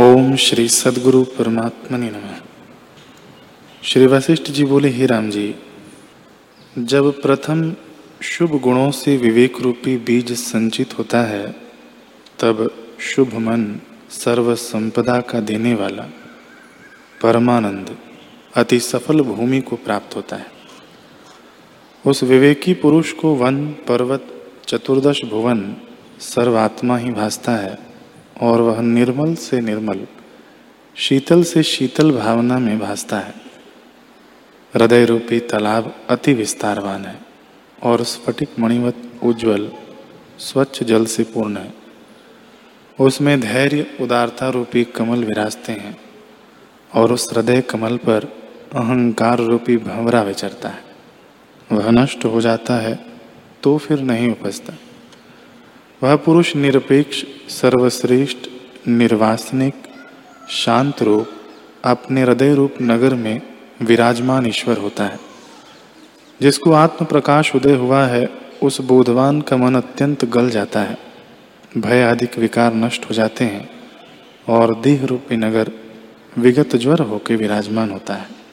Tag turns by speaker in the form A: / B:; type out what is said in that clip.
A: ओम श्री सदगुरु परमात्मा ने नमः। श्री वशिष्ठ जी बोले, ही राम जी, जब प्रथम शुभ गुणों से विवेक रूपी बीज संचित होता है, तब शुभ मन सर्व संपदा का देने वाला, परमानंद, अति सफल भूमि को प्राप्त होता है। उस विवेकी पुरुष को वन, पर्वत, चतुर्दश भुवन सर्वात्मा ही भासता है। और वह निर्मल से निर्मल, शीतल से शीतल भावना में भासता है। हृदय रूपी तालाब अति विस्तारवान है और स्फटिक मणिवत उज्जवल, स्वच्छ जल से पूर्ण है। उसमें धैर्य, उदारता रूपी कमल विराजते हैं और उस हृदय कमल पर अहंकार रूपी भंवरा विचरता है। वह नष्ट हो जाता है तो फिर नहीं उपजता। वह पुरुष निरपेक्ष, सर्वश्रेष्ठ, निर्वासनिक, शांत रूप, अपने हृदय रूप नगर में विराजमान ईश्वर होता है। जिसको आत्म प्रकाश उदय हुआ है, उस बोधवान का मन अत्यंत गल जाता है। भय आदि विकार नष्ट हो जाते हैं और देह रूपी नगर विगत ज्वर होकर विराजमान होता है।